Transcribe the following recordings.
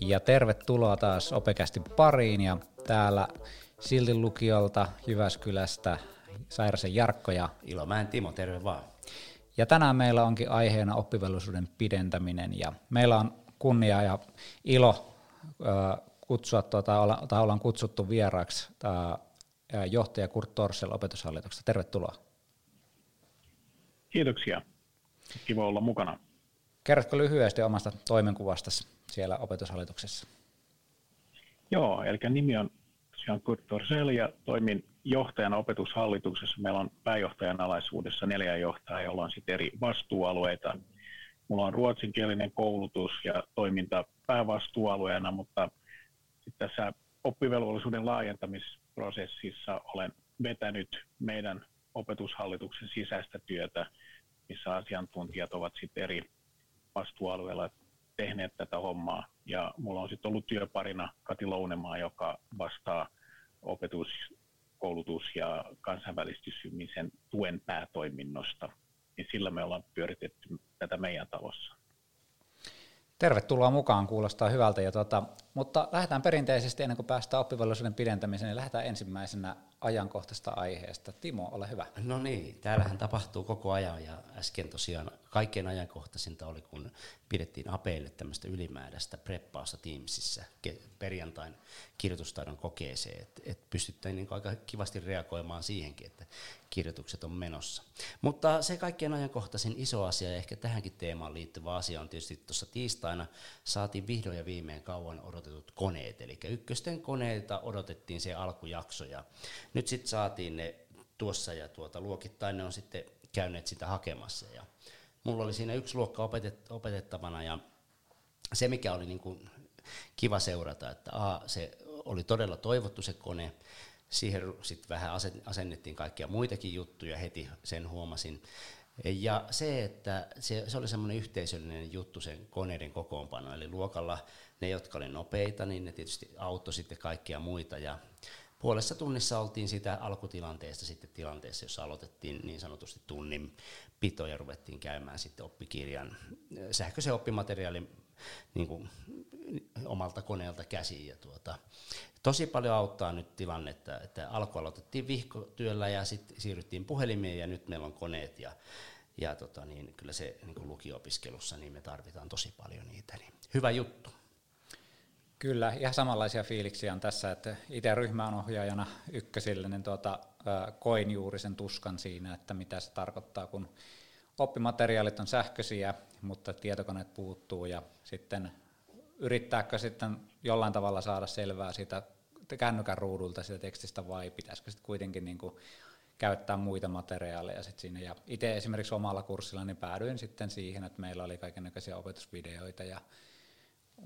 Ja tervetuloa taas Opekästi pariin ja täällä Siltin lukiolta Jyväskylästä Sairasen Jarkko ja Ilomäen Timo, terve vaan. Ja tänään meillä onkin aiheena oppivelvollisuuden pidentäminen ja meillä on kunnia ja ilo kutsua, tuota, tai ollaan kutsuttu vieraaksi johtaja Kurt Torsel opetushallituksesta. Tervetuloa. Kiitoksia. Kiva olla mukana. Kerrotko lyhyesti omasta toimenkuvasta siellä opetushallituksessa? Joo, eli nimi on tosiaan Kurt Torsel ja toimin johtajana opetushallituksessa. Meillä on pääjohtajan alaisuudessa neljä johtajaa, joilla on sitten eri vastuualueita. Mulla on ruotsinkielinen koulutus ja toiminta päävastuualueena, mutta tässä oppivelvollisuuden laajentamisprosessissa olen vetänyt meidän opetushallituksen sisäistä työtä, missä asiantuntijat ovat sitten eri vastuualueilla tehneet tätä hommaa. Ja mulla on sitten ollut työparina Kati Lounemaa, joka vastaa opetus, koulutus- ja kansainvälistysymisen tuen päätoiminnosta. Niin sillä me ollaan pyöritetty tätä meidän talossa. Tervetuloa mukaan, kuulostaa hyvältä. Ja tuota, mutta lähdetään perinteisesti, ennen kuin päästään oppivelvollisuuden pidentämiseen, niin lähdetään ensimmäisenä ajankohtaista aiheesta. Timo, ole hyvä. No niin, täällähän tapahtuu koko ajan ja äsken tosiaan kaikkein ajankohtaisinta oli, kun pidettiin apeille tämmöistä ylimääräistä preppausta Teamsissa perjantain kirjoitustaidon kokeeseen, että et pystyttäisiin niin aika kivasti reagoimaan siihenkin, että kirjoitukset on menossa. Mutta se kaikkein ajankohtaisin iso asia ja ehkä tähänkin teemaan liittyvä asia on tietysti tuossa tiistaina saatiin vihdoin ja viimein kauan odotetut koneet, eli ykkösten koneita odotettiin se alkujakso ja nyt sitten saatiin ne tuossa ja tuota, luokittain ne on sitten käyneet sitä hakemassa. Ja mulla oli siinä yksi luokka opetet, opetettavana ja se mikä oli niin kuin kiva seurata, että a, se oli todella toivottu se kone, siihen sitten vähän asennettiin kaikkia muitakin juttuja heti, sen huomasin. Ja se, että se, se oli semmoinen yhteisöllinen juttu sen koneiden kokoonpano, eli luokalla ne, jotka oli nopeita, niin ne tietysti auttoi sitten kaikkia muita, ja puolessa tunnissa oltiin sitä alkutilanteesta sitten tilanteessa, jossa aloitettiin niin sanotusti tunnin pito ja ruvettiin käymään sitten oppikirjan sähköisen oppimateriaalin niin kuin, omalta koneelta käsiin. Ja tuota, tosi paljon auttaa nyt tilannetta, että alku aloitettiin vihkotyöllä ja sitten siirryttiin puhelimeen ja nyt meillä on koneet ja, ja tota, niin, kyllä se niin kuin lukio-opiskelussa niin me tarvitaan tosi paljon niitä. Niin hyvä juttu. Kyllä, ihan samanlaisia fiiliksiä on tässä, että itse ryhmän ohjaajana ykkösille, niin tuota, koin juuri sen tuskan siinä, että mitä se tarkoittaa, kun oppimateriaalit on sähköisiä, mutta tietokoneet puuttuu ja sitten yrittääkö sitten jollain tavalla saada selvää siitä kännykän ruudulta siitä tekstistä vai pitäisikö sitten kuitenkin niin kuin käyttää muita materiaaleja sit siinä. Ja itse esimerkiksi omalla kurssilla niin päädyin sitten siihen, että meillä oli kaikenlaisia opetusvideoita ja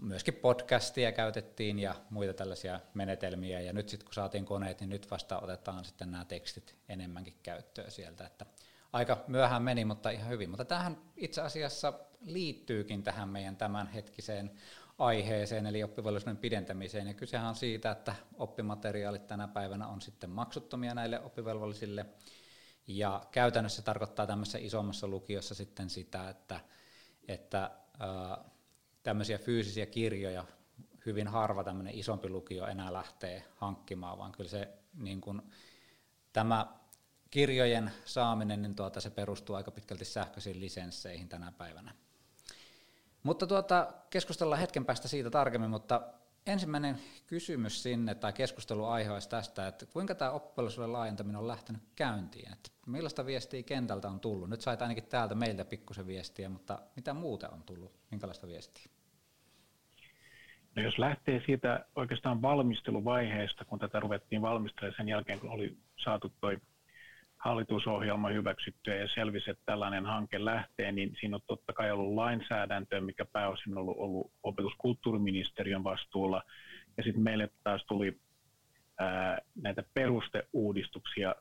myöskin podcastia käytettiin ja muita tällaisia menetelmiä. Ja nyt sitten kun saatiin koneet, niin nyt vasta otetaan sitten nämä tekstit enemmänkin käyttöön sieltä. Että aika myöhään meni, mutta ihan hyvin. Mutta tähän itse asiassa liittyykin tähän meidän tämänhetkiseen aiheeseen, eli oppivelvollisuuden pidentämiseen. Ja kysehän on siitä, että oppimateriaalit tänä päivänä on sitten maksuttomia näille oppivelvollisille. Ja käytännössä tarkoittaa tämmöisessä isommassa lukiossa sitten sitä, että, että ää, tämmöisiä fyysisiä kirjoja hyvin harva tämmöinen isompi lukio enää lähtee hankkimaan, vaan kyllä se niin kuin, tämä kirjojen saaminen, niin tuota, se perustuu aika pitkälti sähköisiin lisensseihin tänä päivänä. Mutta tuota, keskustellaan hetken päästä siitä tarkemmin, mutta ensimmäinen kysymys sinne tai keskusteluaihe olisi tästä, että kuinka tämä oppivelvollisuuden laajentaminen on lähtenyt käyntiin? Että millaista viestiä kentältä on tullut? Nyt sait ainakin täältä meiltä pikkusen viestiä, mutta mitä muuta on tullut? Minkälaista viestiä? No jos lähtee siitä oikeastaan valmisteluvaiheesta, kun tätä ruvettiin valmistelemaan sen jälkeen, kun oli saatu toi hallitusohjelma hyväksyttyä ja selvisi, että tällainen hanke lähtee, niin siinä on totta kai ollut lainsäädäntö, mikä pääosin on ollut, ollut opetuskulttuuriministeriön vastuulla. Ja sitten meille taas tuli ää, näitä perusteuudistuksia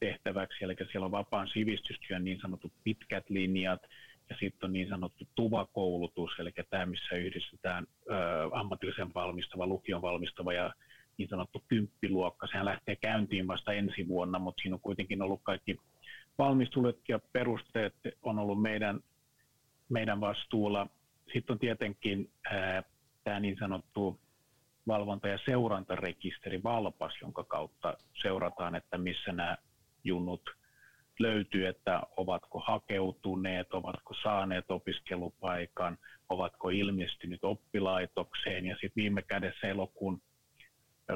tehtäväksi, eli siellä on vapaan sivistystyön niin sanotut pitkät linjat, ja sitten on niin sanottu TUVA-koulutus, eli tämä, missä yhdistetään ää, ammatillisen valmistava, lukion valmistava ja niin sanottu kymppiluokka. Sehän lähtee käyntiin vasta ensi vuonna, mutta siinä on kuitenkin ollut kaikki valmistelut ja perusteet on ollut meidän, meidän vastuulla. sitten on tietenkin tämä niin sanottu valvonta- ja seurantarekisteri Valpas, jonka kautta seurataan, että missä nämä junnut löytyy, että ovatko hakeutuneet, ovatko saaneet opiskelupaikan, ovatko ilmestynyt oppilaitokseen ja sitten viime kädessä elokuun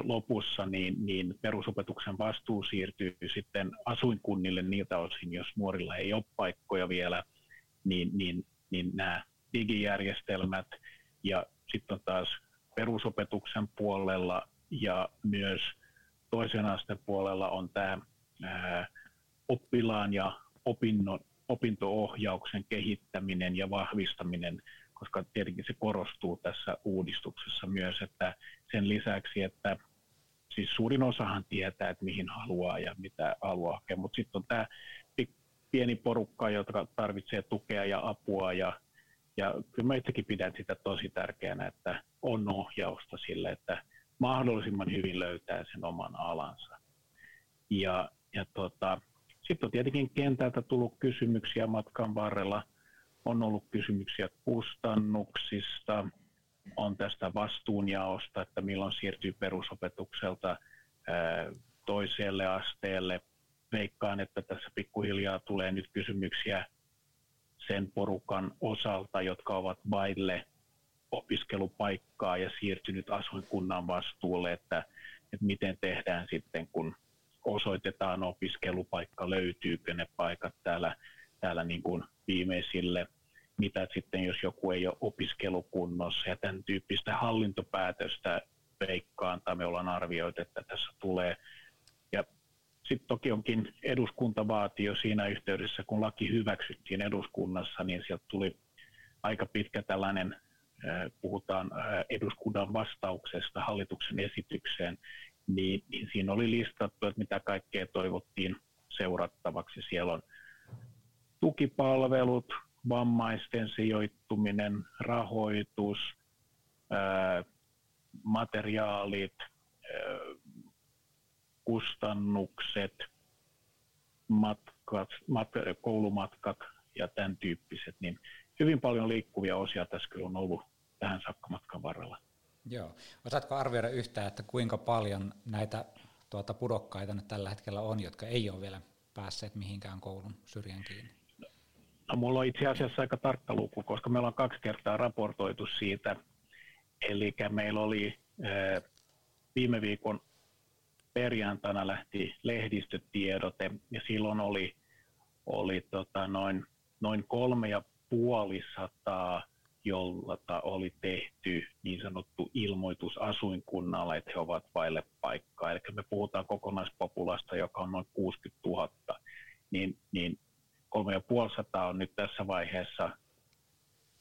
lopussa niin, niin perusopetuksen vastuu siirtyy sitten asuinkunnille niiltä osin, jos nuorilla ei ole paikkoja vielä, niin, niin, niin nämä digijärjestelmät ja sitten taas perusopetuksen puolella ja myös toisen asteen puolella on tämä oppilaan ja opinnon, opinto-ohjauksen kehittäminen ja vahvistaminen, koska tietenkin se korostuu tässä uudistuksessa myös, että sen lisäksi, että siis suurin osahan tietää, että mihin haluaa ja mitä haluaa hakea, mutta sitten on tämä pieni porukka, joka tarvitsee tukea ja apua ja, ja kyllä mä itsekin pidän sitä tosi tärkeänä, että on ohjausta sille, että mahdollisimman hyvin löytää sen oman alansa. Ja, ja tota, sitten on tietenkin kentältä tullut kysymyksiä matkan varrella. On ollut kysymyksiä kustannuksista, on tästä vastuunjaosta, että milloin siirtyy perusopetukselta toiselle asteelle. Veikkaan, että tässä pikkuhiljaa tulee nyt kysymyksiä sen porukan osalta, jotka ovat vaille opiskelupaikkaa ja siirtynyt asuinkunnan vastuulle, että, että miten tehdään sitten, kun osoitetaan opiskelupaikka, löytyykö ne paikat täällä, täällä niin kuin viimeisille, mitä sitten jos joku ei ole opiskelukunnossa ja tämän tyyppistä hallintopäätöstä veikkaan tai me ollaan arvioitu, että tässä tulee. Ja sitten toki onkin eduskunta vaati jo siinä yhteydessä, kun laki hyväksyttiin eduskunnassa, niin sieltä tuli aika pitkä tällainen, puhutaan eduskunnan vastauksesta hallituksen esitykseen, niin, niin siinä oli listattu, että mitä kaikkea toivottiin seurattavaksi. Siellä on tukipalvelut, vammaisten sijoittuminen, rahoitus, materiaalit, kustannukset, matkat, mat, koulumatkat ja tämän tyyppiset, niin hyvin paljon liikkuvia osia tässä kyllä on ollut tähän saakka matkan varrella. Joo. Osaatko arvioida yhtään, että kuinka paljon näitä tuota pudokkaita nyt tällä hetkellä on, jotka ei ole vielä päässeet mihinkään koulun syrjään kiinni? No, mulla on itse asiassa aika tarkka luku, koska meillä on kaksi kertaa raportoitu siitä. Eli meillä oli ää, viime viikon perjantaina lähti lehdistötiedote ja silloin oli, oli tota noin, noin kolme ja puoli sataa jolla oli tehty niin sanottu ilmoitus asuinkunnalle, että he ovat vaille paikkaa. Eli me puhutaan kokonaispopulasta, joka on noin 60 000, niin, niin 3500 on nyt tässä vaiheessa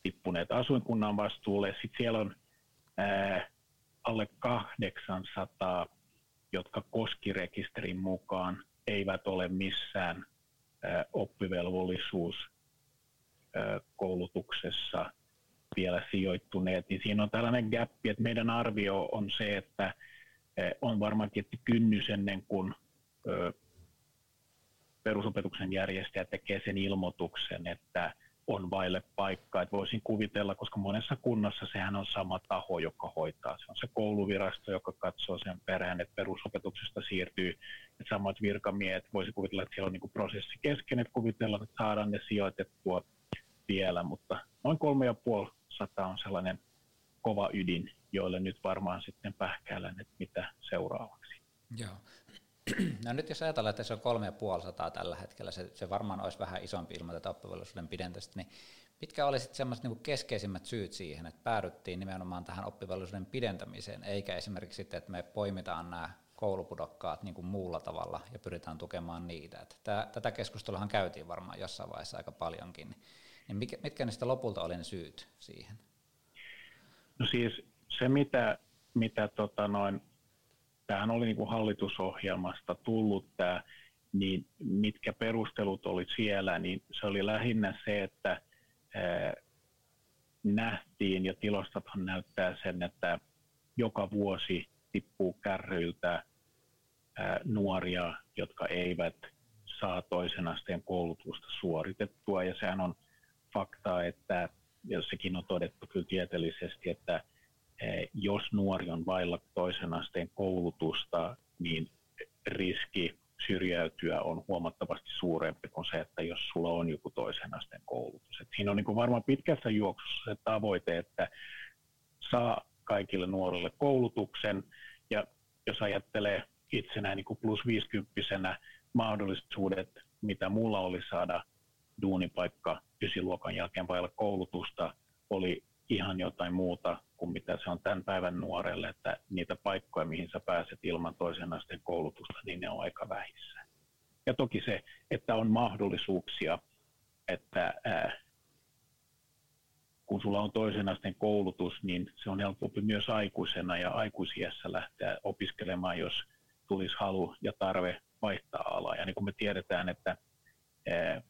tippuneet asuinkunnan vastuulle. Sitten siellä on ää, alle 800, jotka koskirekisterin mukaan eivät ole missään ää, oppivelvollisuus koulutuksessa vielä sijoittuneet, niin siinä on tällainen gappi, että meidän arvio on se, että on varmaankin kynnys ennen kuin perusopetuksen järjestäjä tekee sen ilmoituksen, että on vaille paikkaa. Että voisin kuvitella, koska monessa kunnassa sehän on sama taho, joka hoitaa. Se on se kouluvirasto, joka katsoo sen perään, että perusopetuksesta siirtyy. Että samat virkamiehet, voisi kuvitella, että siellä on niin prosessi kesken, että kuvitella, että saadaan ne sijoitettua vielä, mutta noin kolme ja puoli sata on sellainen kova ydin, joille nyt varmaan sitten pähkäillään, että mitä seuraavaksi. Joo. No nyt jos ajatellaan, että se on kolme ja puoli sataa tällä hetkellä, se, se varmaan olisi vähän isompi ilman tätä oppivelvollisuuden pidentämistä, niin mitkä olisivat semmoiset niin keskeisimmät syyt siihen, että päädyttiin nimenomaan tähän oppivelvollisuuden pidentämiseen, eikä esimerkiksi sitten, että me poimitaan nämä koulupudokkaat niin kuin muulla tavalla ja pyritään tukemaan niitä. Että tätä keskustelua käytiin varmaan jossain vaiheessa aika paljonkin. Niin niin mikä, mitkä niistä lopulta oli ne syyt siihen? No siis se, mitä, mitä tota noin, tämähän oli niin kuin hallitusohjelmasta tullut tämä, niin mitkä perustelut oli siellä, niin se oli lähinnä se, että nähtiin ja tilastothan näyttää sen, että joka vuosi tippuu kärryiltä nuoria, jotka eivät saa toisen asteen koulutusta suoritettua. Ja sehän on faktaa, että ja sekin on todettu kyllä tieteellisesti, että jos nuori on vailla toisen asteen koulutusta, niin riski syrjäytyä on huomattavasti suurempi kuin se, että jos sulla on joku toisen asteen koulutus. Et siinä on niin kuin varmaan pitkässä juoksussa se tavoite, että saa kaikille nuorille koulutuksen, ja jos ajattelee itsenään niin kuin plus 50 mahdollisuudet, mitä mulla oli saada duunipaikka ysiluokan jälkeen vailla koulutusta, oli ihan jotain muuta kuin mitä se on tämän päivän nuorelle, että niitä paikkoja, mihin sä pääset ilman toisen asteen koulutusta, niin ne on aika vähissä. Ja toki se, että on mahdollisuuksia, että ää, kun sulla on toisen asteen koulutus, niin se on helpompi myös aikuisena ja aikuisiässä lähteä opiskelemaan, jos tulisi halu ja tarve vaihtaa alaa. Ja niin kuin me tiedetään, että ää,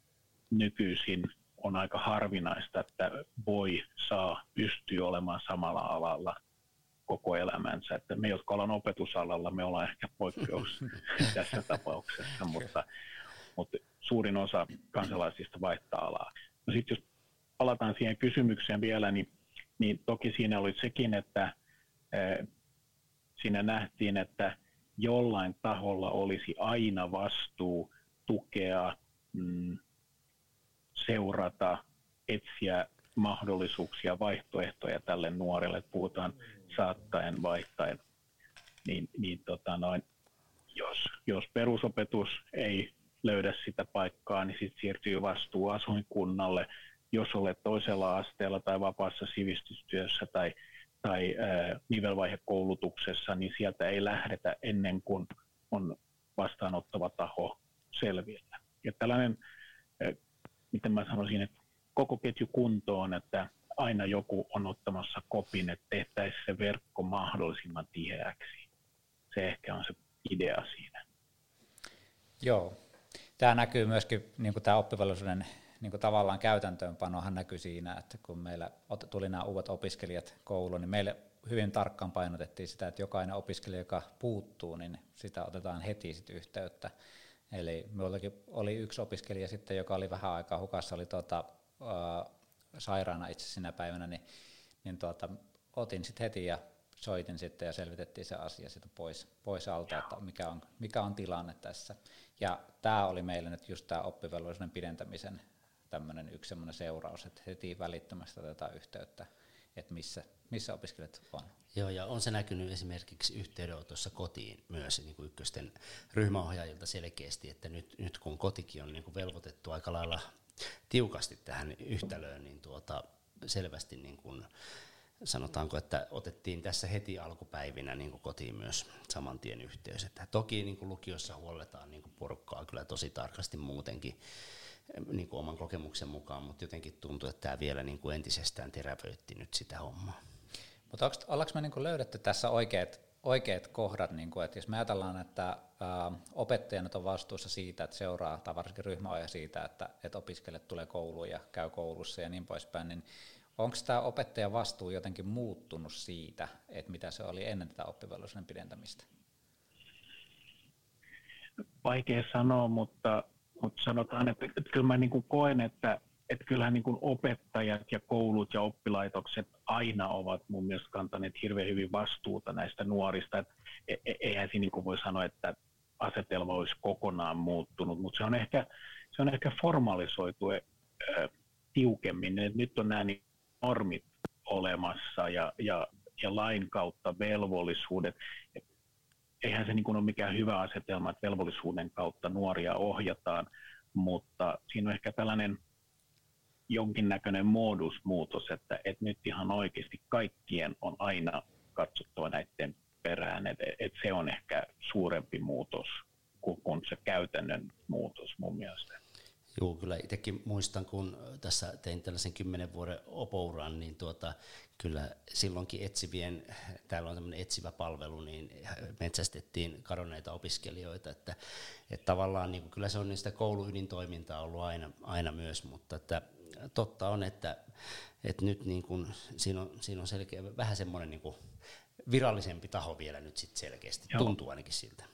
nykyisin on aika harvinaista, että voi, saa, pystyy olemaan samalla alalla koko elämänsä. Että me, jotka ollaan opetusalalla, me ollaan ehkä poikkeus tässä tapauksessa, mutta, mutta suurin osa kansalaisista vaihtaa alaa. No sitten jos palataan siihen kysymykseen vielä, niin, niin toki siinä oli sekin, että e, siinä nähtiin, että jollain taholla olisi aina vastuu tukea, mm, seurata, etsiä mahdollisuuksia, vaihtoehtoja tälle nuorelle, puhutaan saattaen, vaihtaen, niin, niin tota noin, jos, jos perusopetus ei löydä sitä paikkaa, niin sitten siirtyy vastuu asuinkunnalle. Jos olet toisella asteella tai vapaassa sivistystyössä tai, tai ää, nivelvaihekoulutuksessa, niin sieltä ei lähdetä ennen kuin on vastaanottava taho selvillä. Ja tällainen miten mä sanoisin, että koko ketju kuntoon, että aina joku on ottamassa kopin, että tehtäisiin se verkko mahdollisimman tiheäksi. Se ehkä on se idea siinä. Joo. Tämä näkyy myöskin, niin kuin tämä oppivelvollisuuden niin kuin tavallaan käytäntöönpanohan näkyy siinä, että kun meillä tuli nämä uudet opiskelijat kouluun, niin meille hyvin tarkkaan painotettiin sitä, että jokainen opiskelija, joka puuttuu, niin sitä otetaan heti sit yhteyttä Eli minullakin oli yksi opiskelija sitten, joka oli vähän aikaa hukassa, oli tuota, sairaana itse sinä päivänä, niin, niin tuota, otin sitten heti ja soitin sitten ja selvitettiin se asia sitten pois, pois alta, että mikä on, mikä on tilanne tässä. Ja tämä oli meille nyt just tämä oppivelvollisuuden pidentämisen tämmöinen yksi semmoinen seuraus, että heti välittömästi otetaan yhteyttä, että missä, missä opiskelijat on. Joo, ja on se näkynyt esimerkiksi yhteydenotossa kotiin myös niin kuin ykkösten ryhmäohjaajilta selkeästi, että nyt, nyt kun kotikin on niin kuin velvoitettu aika lailla tiukasti tähän yhtälöön, niin tuota, selvästi niin kuin, sanotaanko, että otettiin tässä heti alkupäivinä niin kuin kotiin myös saman tien yhteys. Että toki niin kuin lukiossa huolletaan niin kuin porukkaa kyllä tosi tarkasti muutenkin niin kuin oman kokemuksen mukaan, mutta jotenkin tuntuu, että tämä vielä niin kuin entisestään terävöitti nyt sitä hommaa. Mutta ollaanko me niin löydetty tässä oikeat, oikeat kohdat, niin kuin, että jos me ajatellaan, että opettajat on vastuussa siitä, että seuraa, tai varsinkin ryhmäohjaaja siitä, että, että opiskelijat tulee kouluun ja käy koulussa ja niin poispäin, niin onko tämä opettajan vastuu jotenkin muuttunut siitä, että mitä se oli ennen tätä oppivelvollisuuden pidentämistä? Vaikea sanoa, mutta, mutta sanotaan, että, että kyllä mä niin kuin koen, että että kyllähän niin kuin opettajat ja koulut ja oppilaitokset aina ovat mun mielestä kantaneet hirveän hyvin vastuuta näistä nuorista. Et e, e, eihän siinä niin voi sanoa, että asetelma olisi kokonaan muuttunut, mutta se on ehkä, se on ehkä formalisoitu äh, tiukemmin. Et nyt on nämä niin normit olemassa ja, ja, ja lain kautta velvollisuudet. Et eihän se niin kuin ole mikään hyvä asetelma, että velvollisuuden kautta nuoria ohjataan, mutta siinä on ehkä tällainen – jonkinnäköinen modusmuutos, että, että nyt ihan oikeasti kaikkien on aina katsottava näiden perään, että, että se on ehkä suurempi muutos kuin, kuin se käytännön muutos mun mielestä. Joo, kyllä itsekin muistan, kun tässä tein tällaisen kymmenen vuoden opouran, niin tuota, kyllä silloinkin etsivien, täällä on tämmöinen etsivä palvelu, niin metsästettiin kadonneita opiskelijoita, että, että tavallaan niin kyllä se on niistä kouluydintoimintaa ollut aina, aina myös, mutta että totta on, että, että nyt niin kuin, siinä, on, siinä on selkeä, vähän semmoinen niin kuin virallisempi taho vielä nyt sit selkeästi, Joo. tuntuu ainakin siltä.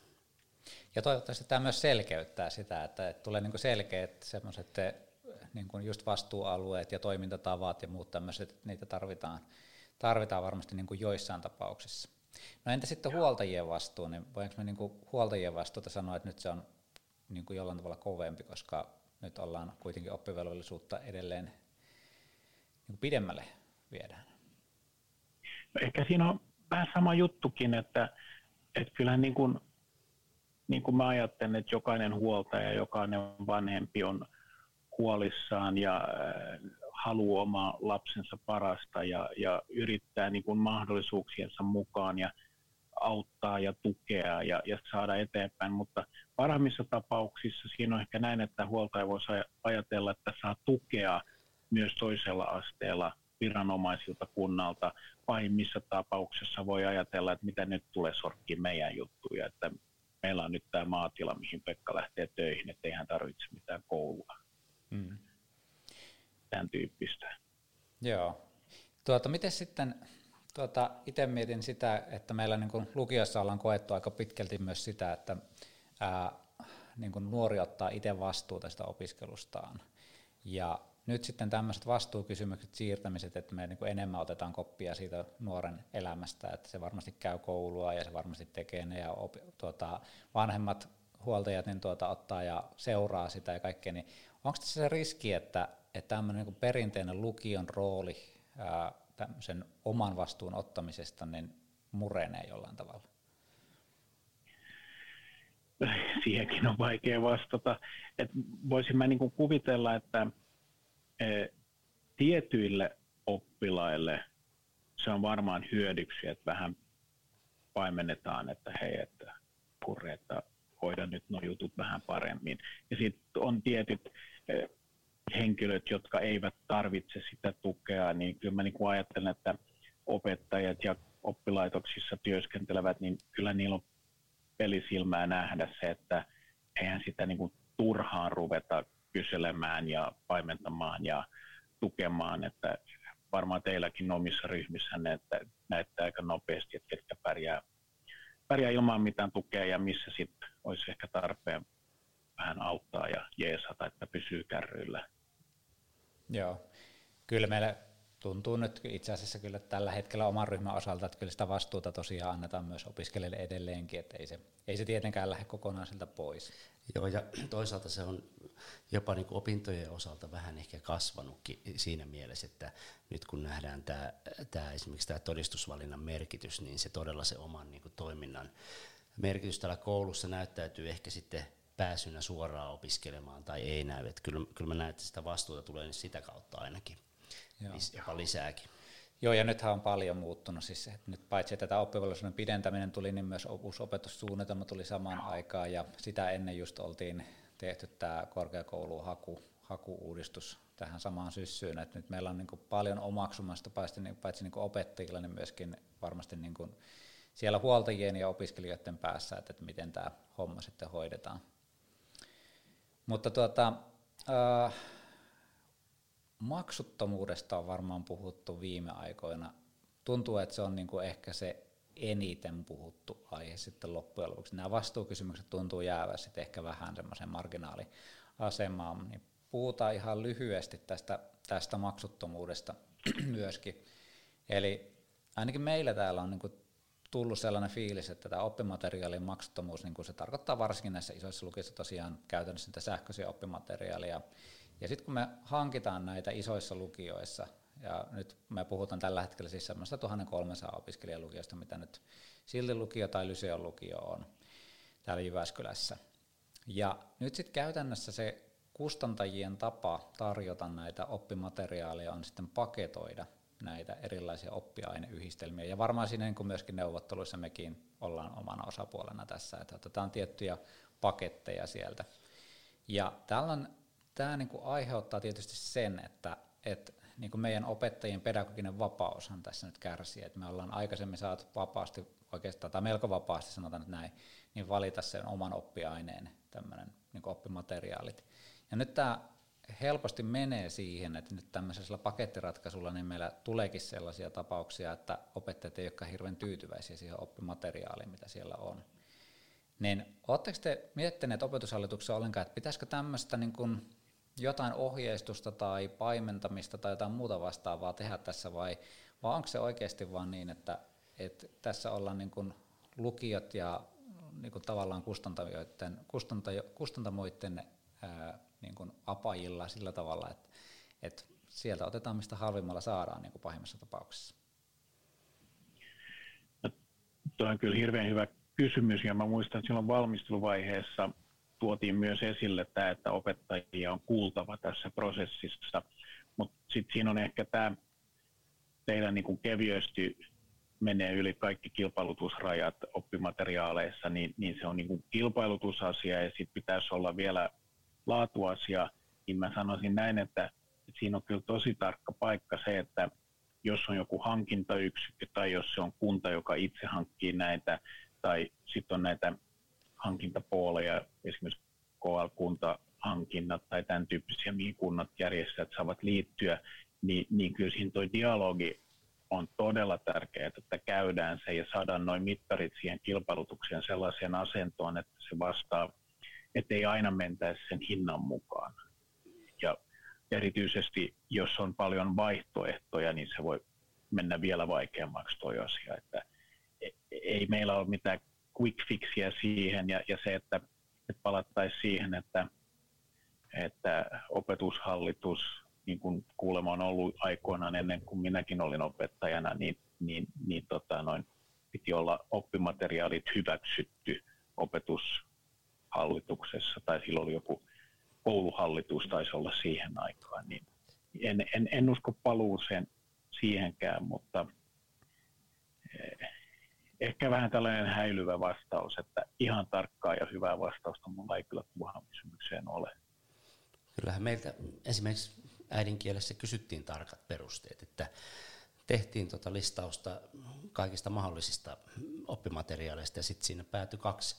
Ja toivottavasti tämä myös selkeyttää sitä, että, että tulee niin selkeät semmoiset niin kuin just vastuualueet ja toimintatavat ja muut tämmöiset, niitä tarvitaan, tarvitaan varmasti niin kuin joissain tapauksissa. No entä sitten huoltajien vastuu, niin voinko me niin kuin huoltajien vastuuta sanoa, että nyt se on niin kuin jollain tavalla kovempi, koska nyt ollaan kuitenkin oppivelvollisuutta edelleen niin pidemmälle viedään? No ehkä siinä on vähän sama juttukin, että, että kyllähän niin kuin, niin kuin mä ajattelen, että jokainen huoltaja, jokainen vanhempi on huolissaan ja äh, haluaa oma lapsensa parasta ja, ja yrittää niin kuin mahdollisuuksiensa mukaan ja auttaa ja tukea ja, ja saada eteenpäin, mutta parhaimmissa tapauksissa siinä on ehkä näin, että huoltaja voisi ajatella, että saa tukea myös toisella asteella viranomaisilta kunnalta. Pahimmissa tapauksissa voi ajatella, että mitä nyt tulee sorkki meidän juttuja, että meillä on nyt tämä maatila, mihin Pekka lähtee töihin, että ei hän tarvitse mitään koulua. Mm. Tämän tyyppistä. Joo. Tuota, miten sitten, tuota, itse mietin sitä, että meillä niin kuin lukiossa ollaan koettu aika pitkälti myös sitä, että ää, niin kuin nuori ottaa itse vastuuta sitä opiskelustaan. Ja nyt sitten tämmöiset vastuukysymykset, siirtämiset, että me niin kuin enemmän otetaan koppia siitä nuoren elämästä, että se varmasti käy koulua ja se varmasti tekee ne ja opi, tuota, vanhemmat huoltajat niin tuota, ottaa ja seuraa sitä ja kaikkea, niin onko tässä se riski, että, että tämmöinen niin perinteinen lukion rooli ää, tämmöisen oman vastuun ottamisesta niin murenee jollain tavalla? Siihenkin on vaikea vastata. Et voisin mä niin kuvitella, että E, tietyille oppilaille se on varmaan hyödyksi, että vähän paimennetaan, että hei, että kurre, että hoida nyt nuo jutut vähän paremmin. Ja sitten on tietyt e, henkilöt, jotka eivät tarvitse sitä tukea, niin kyllä mä niin ajattelen, että opettajat ja oppilaitoksissa työskentelevät, niin kyllä niillä on pelisilmää nähdä se, että eihän sitä niin kuin turhaan ruveta kyselemään ja paimentamaan ja tukemaan, että varmaan teilläkin omissa ryhmissänne, että näette aika nopeasti, että ketkä pärjää, pärjää ilman mitään tukea ja missä sitten olisi ehkä tarpeen vähän auttaa ja jeesata, että pysyy kärryillä. Joo, kyllä meillä tuntuu nyt itse asiassa kyllä tällä hetkellä oman ryhmän osalta, että kyllä sitä vastuuta tosiaan annetaan myös opiskelijoille edelleenkin, että ei se, ei se tietenkään lähde kokonaan siltä pois. Joo, ja toisaalta se on jopa niin opintojen osalta vähän ehkä kasvanutkin siinä mielessä, että nyt kun nähdään tämä, tämä esimerkiksi tämä todistusvalinnan merkitys, niin se todella se oman niin toiminnan merkitys täällä koulussa näyttäytyy ehkä sitten pääsynä suoraan opiskelemaan tai ei näy. Että kyllä, kyllä mä näen, että sitä vastuuta tulee sitä kautta ainakin, Joo. jopa lisääkin. Joo, ja nythän on paljon muuttunut. Siis, että nyt paitsi että tämä oppivelvollisuuden pidentäminen tuli, niin myös uusi opetussuunnitelma tuli samaan aikaan, ja sitä ennen just oltiin tehty tämä korkeakouluhaku, hakuuudistus tähän samaan syssyyn, että nyt meillä on niin kuin paljon omaksumasta paitsi, niin, paitsi niin kuin opettajilla, niin myöskin varmasti niin kuin siellä huoltajien ja opiskelijoiden päässä, että, että miten tämä homma sitten hoidetaan. Mutta tuota, äh, maksuttomuudesta on varmaan puhuttu viime aikoina. Tuntuu, että se on niin kuin ehkä se eniten puhuttu aihe sitten loppujen lopuksi. Nämä vastuukysymykset tuntuu jäävä sitten ehkä vähän semmoisen marginaaliasemaan, niin puhutaan ihan lyhyesti tästä, tästä maksuttomuudesta myöskin. Eli ainakin meillä täällä on niin kuin tullut sellainen fiilis, että tämä oppimateriaalin maksuttomuus, niin kuin se tarkoittaa varsinkin näissä isoissa lukioissa tosiaan käytännössä niitä sähköisiä oppimateriaaleja. Ja sitten kun me hankitaan näitä isoissa lukioissa, ja nyt me puhutaan tällä hetkellä siis semmoista 1300 opiskelijalukiosta, mitä nyt Silti lukio tai Lyseon lukio on täällä Jyväskylässä. Ja nyt sitten käytännössä se kustantajien tapa tarjota näitä oppimateriaaleja on sitten paketoida näitä erilaisia oppiaineyhdistelmiä. Ja varmaan siinä niin kuin myöskin neuvotteluissa mekin ollaan omana osapuolena tässä, että otetaan tiettyjä paketteja sieltä. Ja tällän, tämä niin kuin aiheuttaa tietysti sen, että, että niin kuin meidän opettajien pedagoginen vapaushan tässä nyt kärsii, että me ollaan aikaisemmin saatu vapaasti oikeastaan, tai melko vapaasti sanotaan nyt näin, niin valita sen oman oppiaineen, tämmöinen niin oppimateriaalit. Ja nyt tämä helposti menee siihen, että nyt tämmöisellä pakettiratkaisulla niin meillä tuleekin sellaisia tapauksia, että opettajat eivät olekaan hirveän tyytyväisiä siihen oppimateriaaliin, mitä siellä on. Niin oletteko te miettineet opetushallituksessa ollenkaan, että pitäisikö tämmöistä niin kuin jotain ohjeistusta tai paimentamista tai jotain muuta vastaavaa tehdä tässä vai, vai onko se oikeasti vaan niin, että, että tässä ollaan niin kuin lukijat ja niin kuin tavallaan kustantamoiden, kustantamoiden ää, niin kuin apajilla sillä tavalla, että, että sieltä otetaan mistä halvimmalla saadaan niin kuin pahimmassa tapauksessa? No, tuo on kyllä hirveän hyvä kysymys ja mä muistan, että silloin valmisteluvaiheessa tuotiin myös esille tämä, että opettajia on kuultava tässä prosessissa, mutta sitten siinä on ehkä tämä teidän niin kevyesti menee yli kaikki kilpailutusrajat oppimateriaaleissa, niin, niin se on niin kuin kilpailutusasia ja sitten pitäisi olla vielä laatuasia, niin mä sanoisin näin, että, siinä on kyllä tosi tarkka paikka se, että jos on joku hankintayksikkö tai jos se on kunta, joka itse hankkii näitä, tai sitten on näitä hankintapooleja, esimerkiksi KL-kuntahankinnat tai tämän tyyppisiä, mihin kunnat järjestäjät saavat liittyä, niin, niin kyllä siinä tuo dialogi on todella tärkeää, että käydään se ja saadaan noin mittarit siihen kilpailutukseen sellaiseen asentoon, että se vastaa, ettei aina mentäisi sen hinnan mukaan. Ja erityisesti, jos on paljon vaihtoehtoja, niin se voi mennä vielä vaikeammaksi tuo asia, että ei meillä ole mitään quick fixia siihen ja, ja se, että, että palattaisiin siihen, että, että opetushallitus, niin kuin kuulemma on ollut aikoinaan ennen kuin minäkin olin opettajana, niin, niin, niin tota noin, piti olla oppimateriaalit hyväksytty opetushallituksessa, tai silloin oli joku kouluhallitus taisi olla siihen aikaan, niin en, en, en usko paluuseen siihenkään, mutta eh, ehkä vähän tällainen häilyvä vastaus, että ihan tarkkaa ja hyvää vastausta mulla ei kyllä tuohon kysymykseen ole. Kyllähän meiltä esimerkiksi äidinkielessä kysyttiin tarkat perusteet, että tehtiin tuota listausta kaikista mahdollisista oppimateriaaleista ja sitten siinä päätyi kaksi,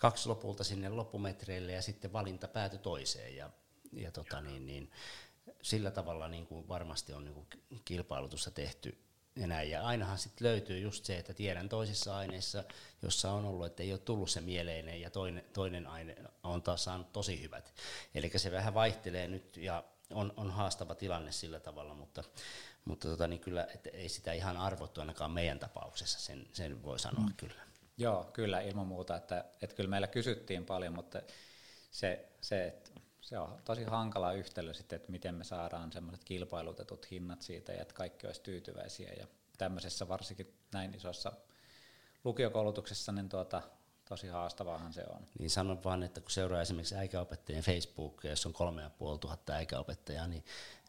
kaksi lopulta sinne loppumetreille ja sitten valinta päätyi toiseen ja, ja tota niin, niin, sillä tavalla niin kuin varmasti on niin kuin kilpailutusta tehty ja näin. Ja ainahan sitten löytyy just se, että tiedän toisissa aineissa, jossa on ollut, että ei ole tullut se mieleinen ja toinen, toinen aine on taas saanut tosi hyvät. Eli se vähän vaihtelee nyt ja on, on haastava tilanne sillä tavalla, mutta, mutta tota, niin kyllä että ei sitä ihan arvottu ainakaan meidän tapauksessa, sen, sen voi sanoa mm. kyllä. Joo, kyllä ilman muuta, että, että kyllä meillä kysyttiin paljon, mutta se, se että se on tosi hankala yhtälö sitten, että miten me saadaan semmoiset kilpailutetut hinnat siitä ja että kaikki olisi tyytyväisiä ja tämmöisessä varsinkin näin isossa lukiokoulutuksessa, niin tuota, tosi haastavaahan se on. Niin sanon vaan, että kun seuraa esimerkiksi äikäopettajien Facebook, jos on kolme ja puoli tuhatta äikäopettajaa, niin,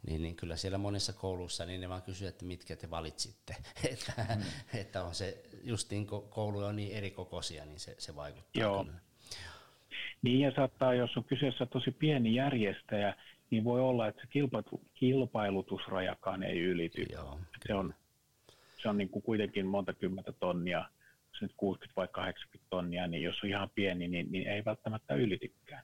niin, niin, kyllä siellä monissa kouluissa niin ne vaan kysyy, että mitkä te valitsitte. että, mm. että on se, just niin koulu on niin eri kokoisia, niin se, se vaikuttaa Joo. kyllä. Niin ja saattaa, jos on kyseessä tosi pieni järjestäjä, niin voi olla, että se kilpailutusrajakaan ei ylity. Joo, se on, se on niin kuin kuitenkin monta kymmentä tonnia, jos nyt 60 vai 80 tonnia, niin jos on ihan pieni, niin, niin ei välttämättä ylitykään.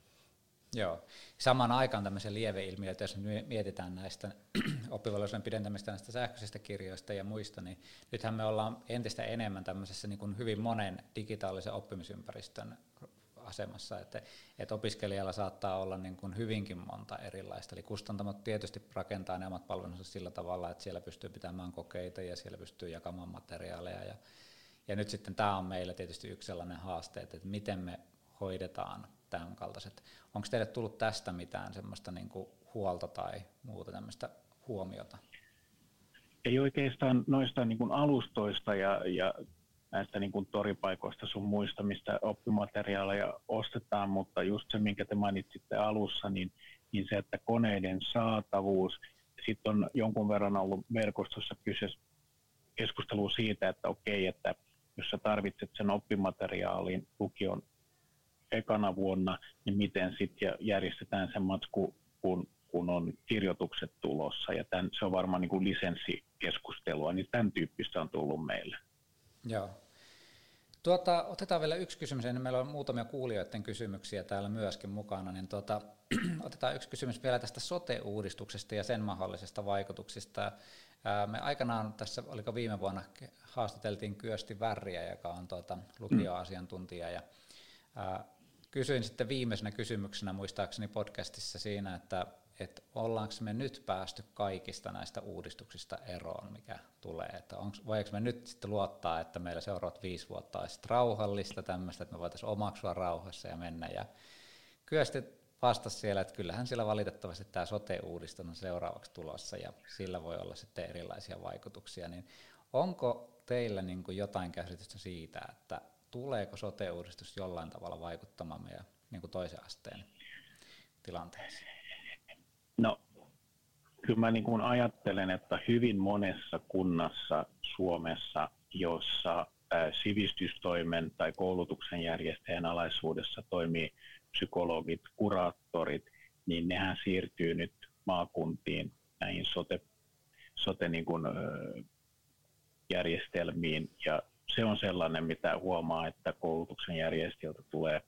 Joo. Samaan aikaan tämmöisiä lieveilmiöitä, jos mietitään näistä oppivelvollisuuden pidentämistä näistä sähköisistä kirjoista ja muista, niin nythän me ollaan entistä enemmän tämmöisessä niin kuin hyvin monen digitaalisen oppimisympäristön asemassa, että, että opiskelijalla saattaa olla niin kuin hyvinkin monta erilaista. Eli kustantamot tietysti rakentaa ne omat palvelunsa sillä tavalla, että siellä pystyy pitämään kokeita ja siellä pystyy jakamaan materiaaleja. Ja, ja nyt sitten tämä on meillä tietysti yksi sellainen haaste, että miten me hoidetaan tämän kaltaiset. Onko teille tullut tästä mitään semmoista niin kuin huolta tai muuta tämmöistä huomiota? Ei oikeastaan noista niin kuin alustoista ja, ja näistä niin kuin toripaikoista sun muista, mistä oppimateriaaleja ostetaan, mutta just se, minkä te mainitsitte alussa, niin, niin se, että koneiden saatavuus, sitten on jonkun verran ollut verkostossa kyse keskustelu siitä, että okei, että jos sä tarvitset sen oppimateriaalin lukion ekana vuonna, niin miten sitten järjestetään sen matsku, kun, kun on kirjoitukset tulossa, ja tämän, se on varmaan niin kuin lisenssikeskustelua, niin tämän tyyppistä on tullut meille. Joo. Tuota, otetaan vielä yksi kysymys, ennen meillä on muutamia kuulijoiden kysymyksiä täällä myöskin mukana, niin tuota, otetaan yksi kysymys vielä tästä sote-uudistuksesta ja sen mahdollisista vaikutuksista. Me aikanaan tässä, oliko viime vuonna, haastateltiin Kyösti Värriä, joka on tuota, lukioasiantuntija, ja ää, kysyin sitten viimeisenä kysymyksenä muistaakseni podcastissa siinä, että, että ollaanko me nyt päästy kaikista näistä uudistuksista eroon, mikä tulee. Että onks, voiko me nyt sitten luottaa, että meillä seuraavat viisi vuotta olisi rauhallista tämmöistä, että me voitaisiin omaksua rauhassa ja mennä. Ja kyllä sitten vastasi siellä, että kyllähän siellä valitettavasti tämä sote-uudistus on seuraavaksi tulossa ja sillä voi olla sitten erilaisia vaikutuksia. Niin onko teillä niin jotain käsitystä siitä, että tuleeko sote-uudistus jollain tavalla vaikuttamaan meidän niin kuin toisen asteen tilanteeseen? No, kyllä mä niin kuin ajattelen, että hyvin monessa kunnassa Suomessa, jossa sivistystoimen tai koulutuksen järjestäjän alaisuudessa toimii psykologit, kuraattorit, niin nehän siirtyy nyt maakuntiin näihin sote, sote niin kuin, järjestelmiin. Ja se on sellainen, mitä huomaa, että koulutuksen järjestäjiltä tulee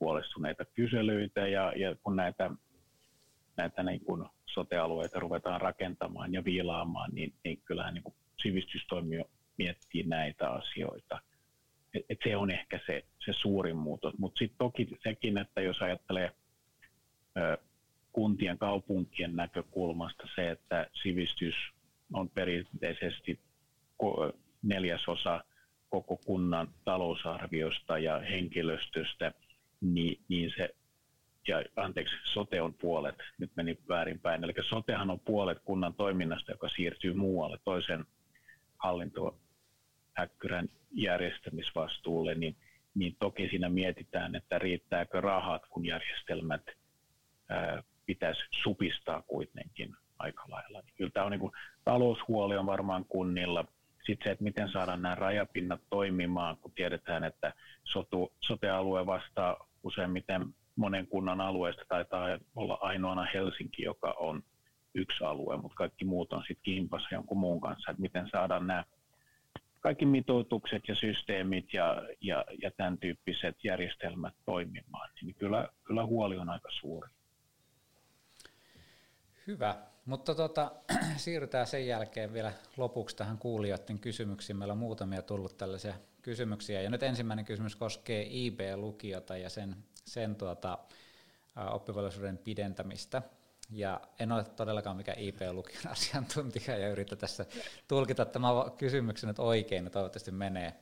huolestuneita kyselyitä ja, ja kun näitä, näitä niin kuin sote-alueita ruvetaan rakentamaan ja viilaamaan, niin, niin kyllähän niin kuin sivistystoimio miettii näitä asioita. Et, et se on ehkä se, se suurin muutos. Mutta sitten toki sekin, että jos ajattelee ö, kuntien, kaupunkien näkökulmasta se, että sivistys on perinteisesti neljäsosa koko kunnan talousarviosta ja henkilöstöstä, niin, niin se, ja anteeksi, sote on puolet, nyt meni väärinpäin, eli sotehan on puolet kunnan toiminnasta, joka siirtyy muualle toisen hallintohäkkyrän järjestämisvastuulle, niin, niin toki siinä mietitään, että riittääkö rahat, kun järjestelmät ää, pitäisi supistaa kuitenkin aika lailla. Niin kyllä tämä on niin kuin, taloushuoli on varmaan kunnilla, sitten se, että miten saadaan nämä rajapinnat toimimaan, kun tiedetään, että sotu, sote-alue vastaa useimmiten monen kunnan alueesta taitaa olla ainoana Helsinki, joka on yksi alue, mutta kaikki muut on sitten kimpassa jonkun muun kanssa, että miten saadaan nämä kaikki mitoitukset ja systeemit ja, ja, ja tämän tyyppiset järjestelmät toimimaan, niin kyllä, kyllä huoli on aika suuri. Hyvä. Mutta tota, siirrytään sen jälkeen vielä lopuksi tähän kuulijoiden kysymyksiin. Meillä on muutamia tullut tällaisia kysymyksiä. Ja nyt ensimmäinen kysymys koskee IB-lukiota ja sen, sen tuota, oppivelvollisuuden pidentämistä. Ja en ole todellakaan mikään IP-lukion asiantuntija ja yritän tässä tulkita tämän kysymyksen nyt oikein ja toivottavasti menee.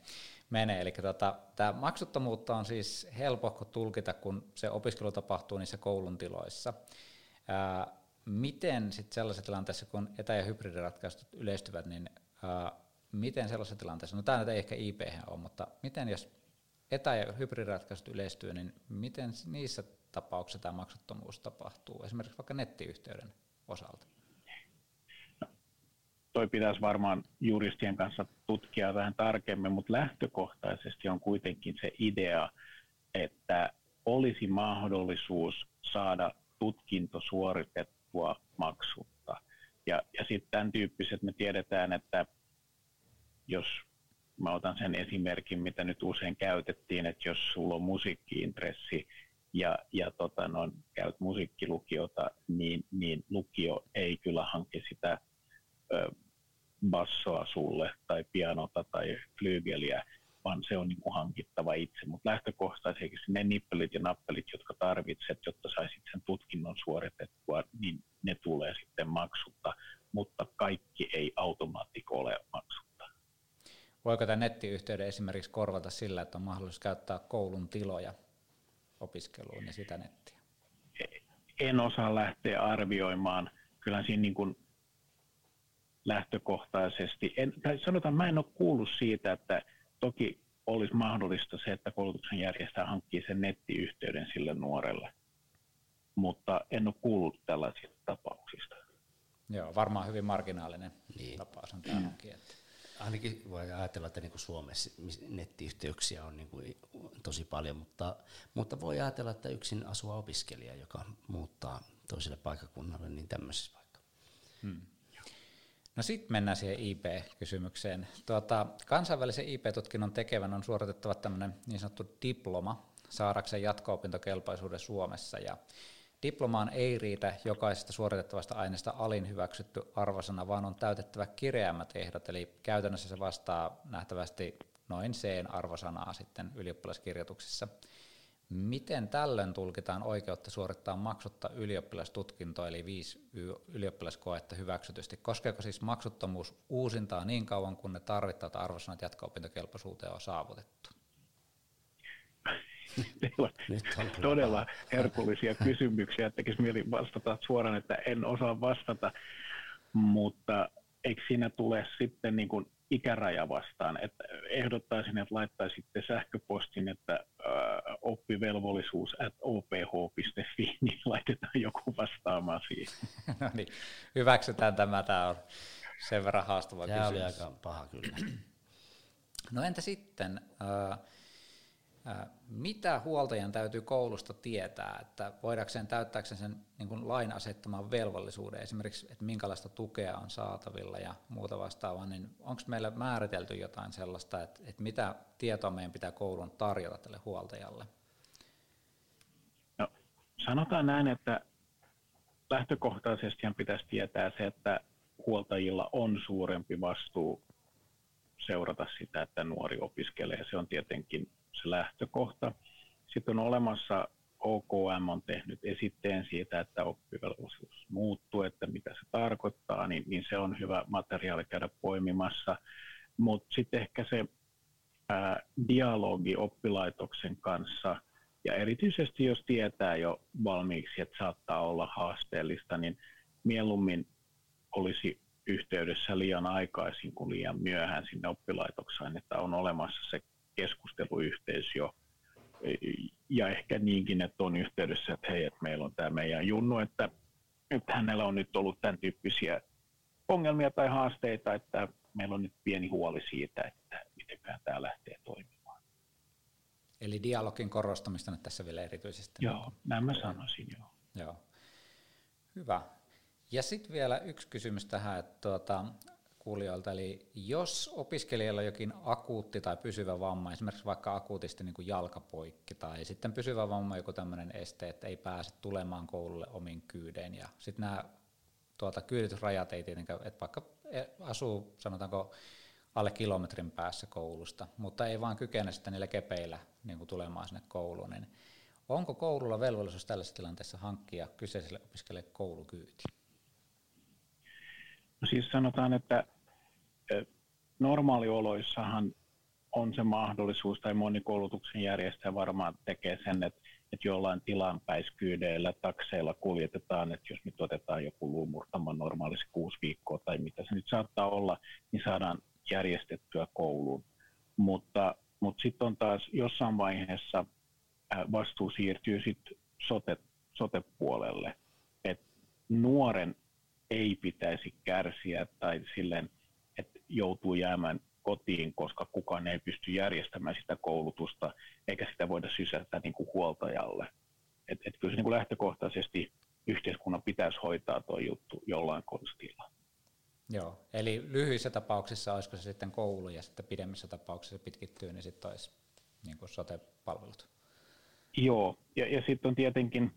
menee. Eli tota, tämä maksuttomuutta on siis helpohko tulkita, kun se opiskelu tapahtuu niissä koulun tiloissa. Ää, miten sitten sellaisessa tilanteessa, kun etä- ja hybridiratkaisut yleistyvät, niin ää, miten sellaisessa tilanteessa, no tämä nyt ei ehkä IP ole, mutta miten jos etä- ja hybridiratkaisut yleistyy, niin miten niissä tapauksissa tämä maksuttomuus tapahtuu, esimerkiksi vaikka nettiyhteyden osalta? No, toi pitäisi varmaan juristien kanssa tutkia vähän tarkemmin, mutta lähtökohtaisesti on kuitenkin se idea, että olisi mahdollisuus saada tutkinto suoritettua maksutta. Ja, ja sitten tämän tyyppiset me tiedetään, että jos mä otan sen esimerkin, mitä nyt usein käytettiin, että jos sulla on musiikkiintressi ja, ja tota, no, käyt musiikkilukiota, niin, niin lukio ei kyllä hanki sitä ö, bassoa sulle tai pianota tai flyygeliä, vaan se on niin kuin hankittava itse. Mutta lähtökohtaisesti ne nippelit ja nappelit, jotka tarvitset, jotta saisit sen tutkinnon suoritettua, niin ne tulee sitten maksutta, mutta kaikki ei automaattiko ole maksutta. Voiko tämä nettiyhteyden esimerkiksi korvata sillä, että on mahdollisuus käyttää koulun tiloja opiskeluun ja sitä nettiä? En osaa lähteä arvioimaan. Kyllä siinä niin kuin lähtökohtaisesti, en, tai sanotaan, mä en ole kuullut siitä, että toki olisi mahdollista se, että koulutuksen järjestäjä hankkii sen nettiyhteyden sille nuorelle, mutta en ole kuullut tällaisista tapauksista. Joo, varmaan hyvin marginaalinen niin. tapaus on tämäkin. Että ainakin voi ajatella, että niin kuin Suomessa nettiyhteyksiä on niin kuin tosi paljon, mutta, mutta voi ajatella, että yksin asuva opiskelija, joka muuttaa toiselle paikakunnalle, niin tämmöisessä vaikka. Hmm. No sitten mennään siihen IP-kysymykseen. Tuota, kansainvälisen IP-tutkinnon tekevän on suoritettava tämmöinen niin sanottu diploma saadakseen jatko-opintokelpoisuuden Suomessa. Ja Diplomaan ei riitä jokaisesta suoritettavasta aineesta alin hyväksytty arvosana, vaan on täytettävä kireämmät ehdot, eli käytännössä se vastaa nähtävästi noin C arvosanaa sitten ylioppilaskirjoituksissa. Miten tällöin tulkitaan oikeutta suorittaa maksutta ylioppilastutkinto, eli viisi ylioppilaskoetta hyväksytysti? Koskeeko siis maksuttomuus uusintaa niin kauan, kun ne tarvittavat arvosanat jatko-opintokelpoisuuteen on saavutettu? On todella herkullisia kysymyksiä. Tekisi mieli vastata suoraan, että en osaa vastata, mutta eikö siinä tule sitten niin kuin ikäraja vastaan? Että ehdottaisin, että laittaisitte sähköpostin, että oppivelvollisuus at oph.fi, niin laitetaan joku vastaamaan siihen. no niin, hyväksytään tämä. Tämä on sen verran haastava Tämä kysymys. oli aika paha kyllä. No entä sitten, mitä huoltajan täytyy koulusta tietää, että voidakseen täyttääkseen sen niin kuin lain asettaman velvollisuuden, esimerkiksi, että minkälaista tukea on saatavilla ja muuta vastaavaa, niin onko meillä määritelty jotain sellaista, että, että mitä tietoa meidän pitää koulun tarjota tälle huoltajalle? No, sanotaan näin, että lähtökohtaisesti pitäisi tietää se, että huoltajilla on suurempi vastuu seurata sitä, että nuori opiskelee. Se on tietenkin se lähtökohta. Sitten on olemassa OKM on tehnyt esitteen siitä, että oppivelvollisuus muuttuu, että mitä se tarkoittaa, niin, niin se on hyvä materiaali käydä poimimassa. Mutta sitten ehkä se ää, dialogi oppilaitoksen kanssa, ja erityisesti jos tietää jo valmiiksi, että saattaa olla haasteellista, niin mieluummin olisi yhteydessä liian aikaisin kuin liian myöhään sinne oppilaitokseen, että on olemassa se keskusteluyhteys jo. Ja ehkä niinkin, että on yhteydessä, että hei, että meillä on tämä meidän Junnu, että, että hänellä on nyt ollut tämän tyyppisiä ongelmia tai haasteita, että meillä on nyt pieni huoli siitä, että miten tämä lähtee toimimaan. Eli dialogin korostamista nyt tässä vielä erityisesti. Joo, näin mä sanoisin, joo. joo. Hyvä. Ja sitten vielä yksi kysymys tähän, että tuota, kuulijoilta, eli jos opiskelijalla on jokin akuutti tai pysyvä vamma, esimerkiksi vaikka akuutisti niin kuin jalkapoikki tai sitten pysyvä vamma, joku tämmöinen este, että ei pääse tulemaan koululle omin kyydeen ja sitten nämä tuota, kyyditysrajat ei tietenkään, että vaikka e, asuu sanotaanko alle kilometrin päässä koulusta, mutta ei vaan kykene sitten niillä kepeillä niin kuin tulemaan sinne kouluun, niin onko koululla velvollisuus tällaisessa tilanteessa hankkia kyseiselle opiskelijalle koulukyyti? No siis sanotaan, että normaalioloissahan on se mahdollisuus, tai moni koulutuksen järjestäjä varmaan tekee sen, että, että jollain tilanpäiskyydeillä, takseilla kuljetetaan, että jos nyt otetaan joku luumurtama normaalisti kuusi viikkoa tai mitä se nyt saattaa olla, niin saadaan järjestettyä kouluun. Mutta, mutta sitten on taas jossain vaiheessa vastuu siirtyy sitten sote, sote-puolelle, että nuoren ei pitäisi kärsiä tai silleen, että joutuu jäämään kotiin, koska kukaan ei pysty järjestämään sitä koulutusta, eikä sitä voida sysätä niin kuin huoltajalle. Et, et kyllä se niin kuin lähtökohtaisesti yhteiskunnan pitäisi hoitaa tuo juttu jollain konstilla. Joo, eli lyhyissä tapauksissa olisiko se sitten koulu ja sitten pidemmissä tapauksissa pitkittyy, niin sitten olisi niin kuin sote-palvelut. Joo, ja, ja sitten on tietenkin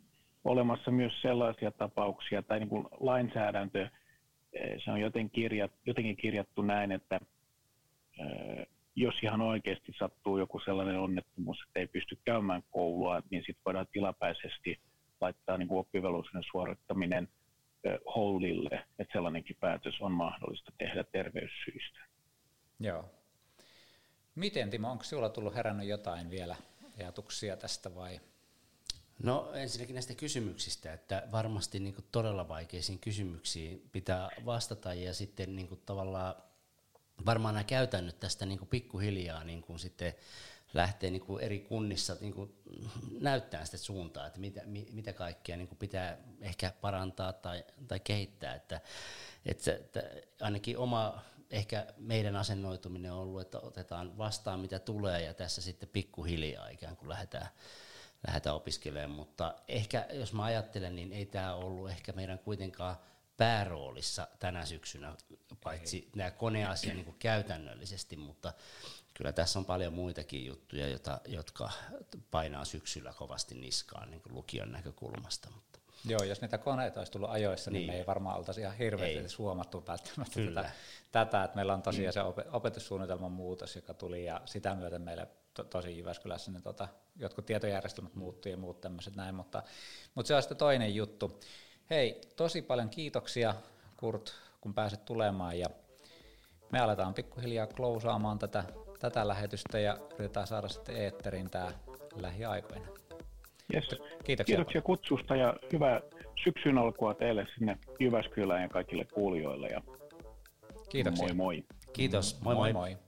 olemassa myös sellaisia tapauksia, tai niin kuin lainsäädäntö, eh, se on joten kirjat, jotenkin kirjattu näin, että eh, jos ihan oikeasti sattuu joku sellainen onnettomuus, että ei pysty käymään koulua, niin sitten voidaan tilapäisesti laittaa niin oppivelvollisuuden suorittaminen eh, hollille, että sellainenkin päätös on mahdollista tehdä terveyssyistä. Joo. Miten Timo, onko sinulla tullut herännyt jotain vielä ajatuksia tästä vai No ensinnäkin näistä kysymyksistä, että varmasti niin kuin todella vaikeisiin kysymyksiin pitää vastata ja sitten niin kuin tavallaan varmaan nämä käytännöt tästä niin kuin pikkuhiljaa niin kuin sitten lähtee niin kuin eri kunnissa niin kuin näyttää sitä suuntaa, että mitä, mitä kaikkea niin kuin pitää ehkä parantaa tai, tai kehittää. Että, että, että ainakin oma ehkä meidän asennoituminen on ollut, että otetaan vastaan mitä tulee ja tässä sitten pikkuhiljaa ikään kuin lähdetään lähdetä opiskelemaan, mutta ehkä jos mä ajattelen, niin ei tämä ollut ehkä meidän kuitenkaan pääroolissa tänä syksynä, paitsi ei. nämä koneasia niin kuin käytännöllisesti, mutta kyllä tässä on paljon muitakin juttuja, jota, jotka painaa syksyllä kovasti niskaan niin kuin lukion näkökulmasta. Mutta. Joo, jos niitä koneita olisi tullut ajoissa, niin, niin me ei varmaan oltaisi ihan hirveästi huomattu välttämättä tätä, tätä, että meillä on tosiaan mm. se opetussuunnitelman muutos, joka tuli, ja sitä myöten meillä to, tosi Jyväskylässä ne tota, jotkut tietojärjestelmät muuttuu ja muut tämmöiset näin, mutta, mutta se on sitten toinen juttu. Hei, tosi paljon kiitoksia Kurt, kun pääset tulemaan ja me aletaan pikkuhiljaa klousaamaan tätä, tätä lähetystä ja yritetään saada sitten eetteriin tämä lähiaikoina. Yes. Kiitoksia. Kiitoksia kutsusta ja hyvää syksyn alkua teille sinne Jyväskylään ja kaikille kuulijoille. Ja Kiitoksia. Moi moi. Kiitos. Moi moi. moi. moi.